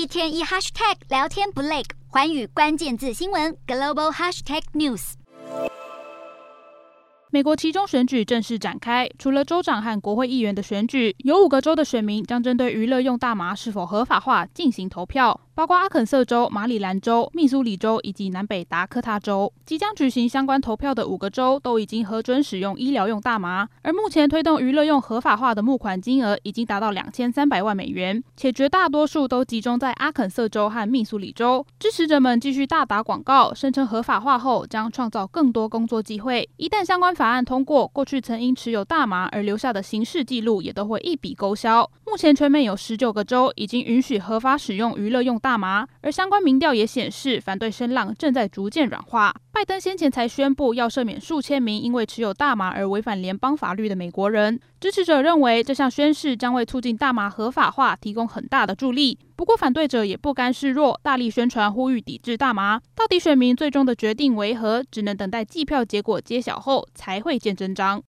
一天一 hashtag 聊天不累，环宇关键字新闻 global hashtag news。美国其中选举正式展开，除了州长和国会议员的选举，有五个州的选民将针对娱乐用大麻是否合法化进行投票。包括阿肯色州、马里兰州、密苏里州以及南北达科他州，即将举行相关投票的五个州都已经核准使用医疗用大麻。而目前推动娱乐用合法化的募款金额已经达到两千三百万美元，且绝大多数都集中在阿肯色州和密苏里州。支持者们继续大打广告，声称合法化后将创造更多工作机会。一旦相关法案通过，过去曾因持有大麻而留下的刑事记录也都会一笔勾销。目前全美有十九个州已经允许合法使用娱乐用。大麻，而相关民调也显示，反对声浪正在逐渐软化。拜登先前才宣布要赦免数千名因为持有大麻而违反联邦法律的美国人。支持者认为，这项宣誓将为促进大麻合法化提供很大的助力。不过，反对者也不甘示弱，大力宣传呼吁抵制大麻。到底选民最终的决定为何？只能等待计票结果揭晓后才会见真章。